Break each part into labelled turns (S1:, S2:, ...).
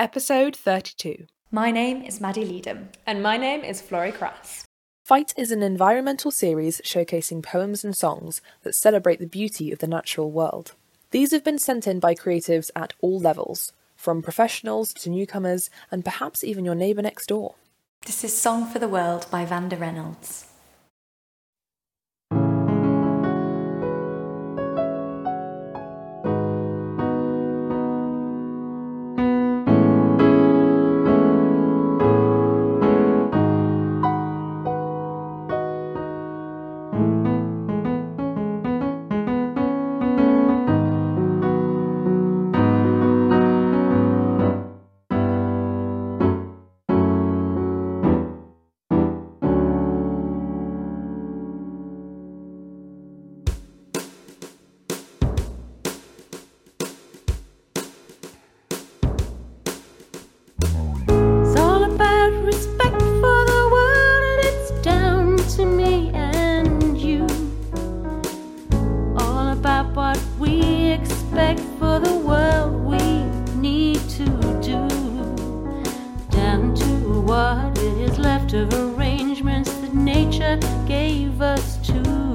S1: Episode 32.
S2: My name is Maddy Leadham.
S3: And my name is Florrie Crass.
S1: pFITE is an environmental series showcasing poems and songs that celebrate the beauty of the natural world. These have been sent in by creatives at all levels, from professionals to newcomers, and perhaps even your neighbour next door.
S2: This is Song for the World by Vanda Reynolds.
S4: Of arrangements that nature gave us to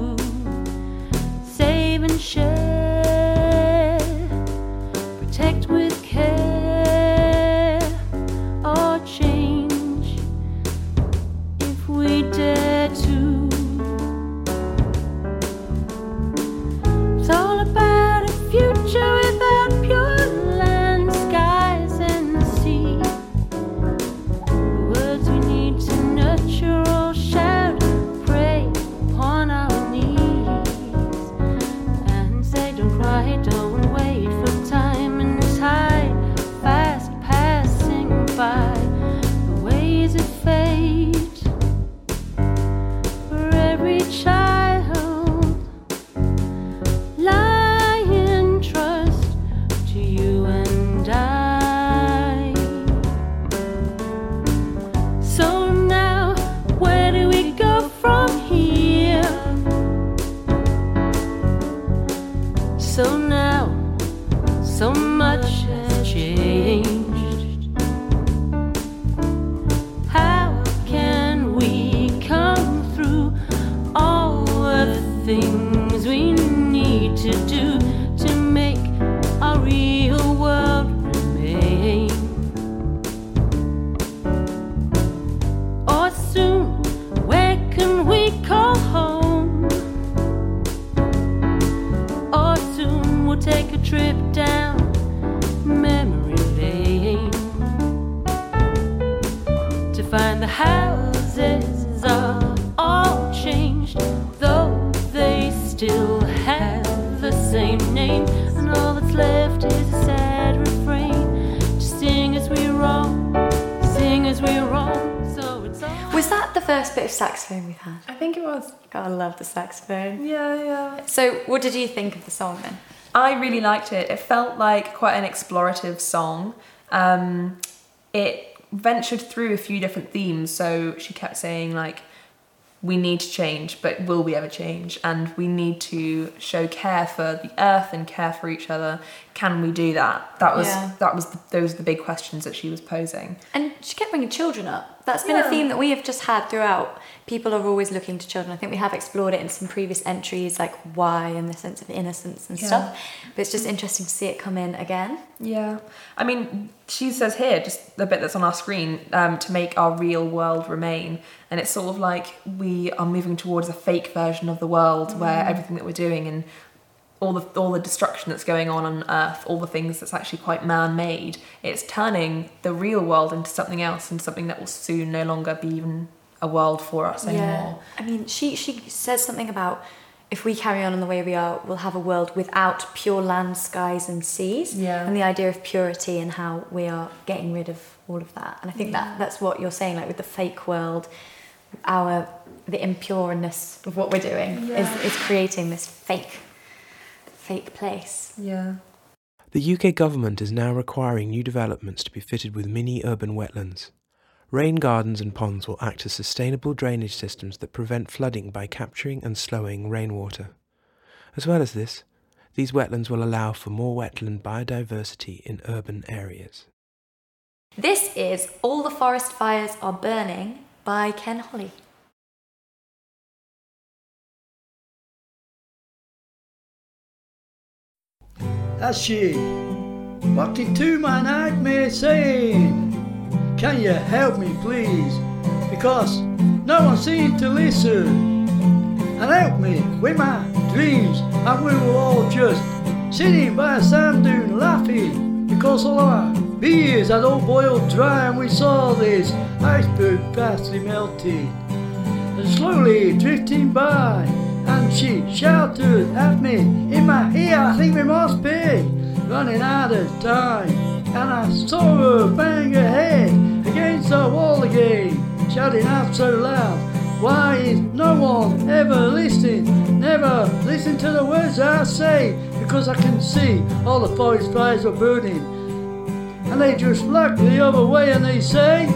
S4: So
S2: first bit of saxophone we've had?
S3: I think it was.
S2: God, I love the saxophone.
S3: Yeah, yeah.
S2: So, what did you think of the song then?
S3: I really liked it. It felt like quite an explorative song. Um, it ventured through a few different themes. So she kept saying like, "We need to change, but will we ever change?" And we need to show care for the earth and care for each other. Can we do that? That was
S2: Yeah.
S3: that was the, those were the big questions that she was posing.
S2: And she kept bringing children up. That's been a theme that we have just had throughout. People are always looking to children. I think we have explored it in some previous entries, like why and the sense of innocence and
S3: Yeah.
S2: stuff. But it's just interesting to see it come in again.
S3: Yeah, I mean, she says here, just the bit that's on our screen, um, to make our real world remain. And it's sort of like we are moving towards a fake version of the world where everything that we're doing and all the all the destruction that's going on on Earth, all the things that's actually quite man-made, it's turning the real world into something else and something that will soon no longer be even a world for us anymore.
S2: I mean, she she says something about if we carry on in the way we are, we'll have a world without pure land, skies, and seas.
S3: Yeah.
S2: And the idea of purity and how we are getting rid of all of that. And I think that that's what you're saying, like with the fake world, our the impureness of what we're doing
S3: Yeah.
S2: is, is creating this fake fake place.
S3: Yeah.
S5: The UK government is now requiring new developments to be fitted with mini urban wetlands. Rain gardens and ponds will act as sustainable drainage systems that prevent flooding by capturing and slowing rainwater. As well as this, these wetlands will allow for more wetland biodiversity in urban areas.
S2: This is All the Forest Fires Are Burning by Ken Holly.
S6: That's she, walking to my nightmare saying, Can you help me please? Because no one seemed to listen. And help me with my dreams, and we were all just sitting by a sand dune laughing because all our beers had all boiled dry and we saw this iceberg fastly melting and slowly drifting by. She shouted at me in my ear, I think we must be running out of time. And I saw her bang her head against the wall again, shouting out so loud. Why is no one ever listening? Never listen to the words I say, because I can see all the forest fires are burning. And they just look the other way and they say,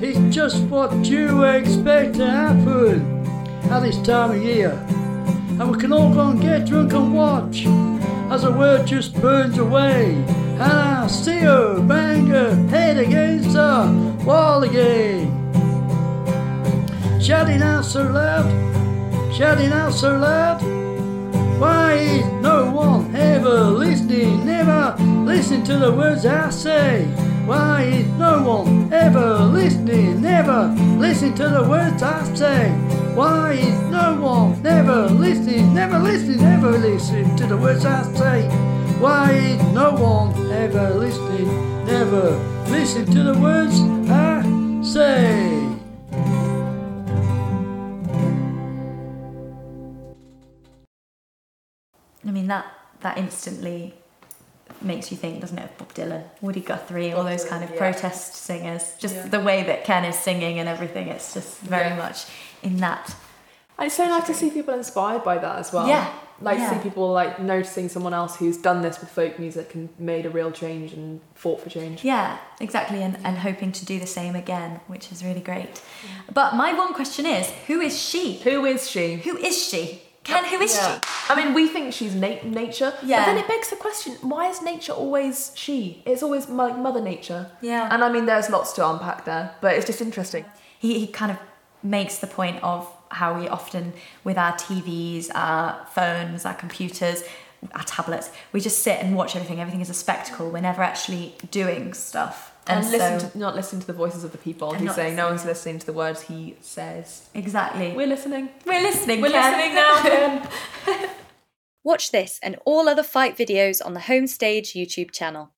S6: it's just what you expect to happen at this time of year. And we can all go and get drunk and watch as the world just burns away. And I see her bang her head against the wall again. Shouting out so loud, shouting out so loud. Why is no one ever listening? Never listen to the words I say. Why is no one ever listening? Never listen to the words I say. Why is no one never listening? Never listening, never listening to the words I say. Why is no one ever listening? Never listening to the words I say.
S2: I mean, that, that instantly makes you think, doesn't it, of Bob Dylan, Woody Guthrie, all those kind of
S7: yeah.
S2: protest singers. Just
S7: Yeah.
S2: the way that Ken is singing and everything, it's just very
S7: Yeah.
S2: much in that.
S3: And it's so nice to see people inspired by that as well.
S2: Yeah,
S3: Like
S2: yeah.
S3: see people like noticing someone else who's done this with folk music and made a real change and fought for change.
S2: Yeah, exactly, and, and hoping to do the same again, which is really great. But my one question is who is she?
S3: Who is she?
S2: Who is she? Ken, who is
S3: Yeah. I mean, we think she's na- nature,
S2: Yeah.
S3: but then it begs the question: Why is nature always she? It's always like Mother Nature.
S2: Yeah.
S3: And I mean, there's lots to unpack there, but it's just interesting.
S2: he? He kind of makes the point of how we often, with our TVs, our phones, our computers, our tablets, we just sit and watch everything. Everything is a spectacle. We're never actually doing stuff.
S3: And,
S2: And,
S3: listen
S2: so,
S3: to, not listening to the voices of the people.
S2: And
S3: He's saying no one's listening to the words he says.
S2: exactly.
S3: We're listening.
S2: We're listening.
S3: We're
S2: Ken.
S3: listening now, Ken.
S4: Watch this and all other pFITE videos on the Homestage YouTube channel.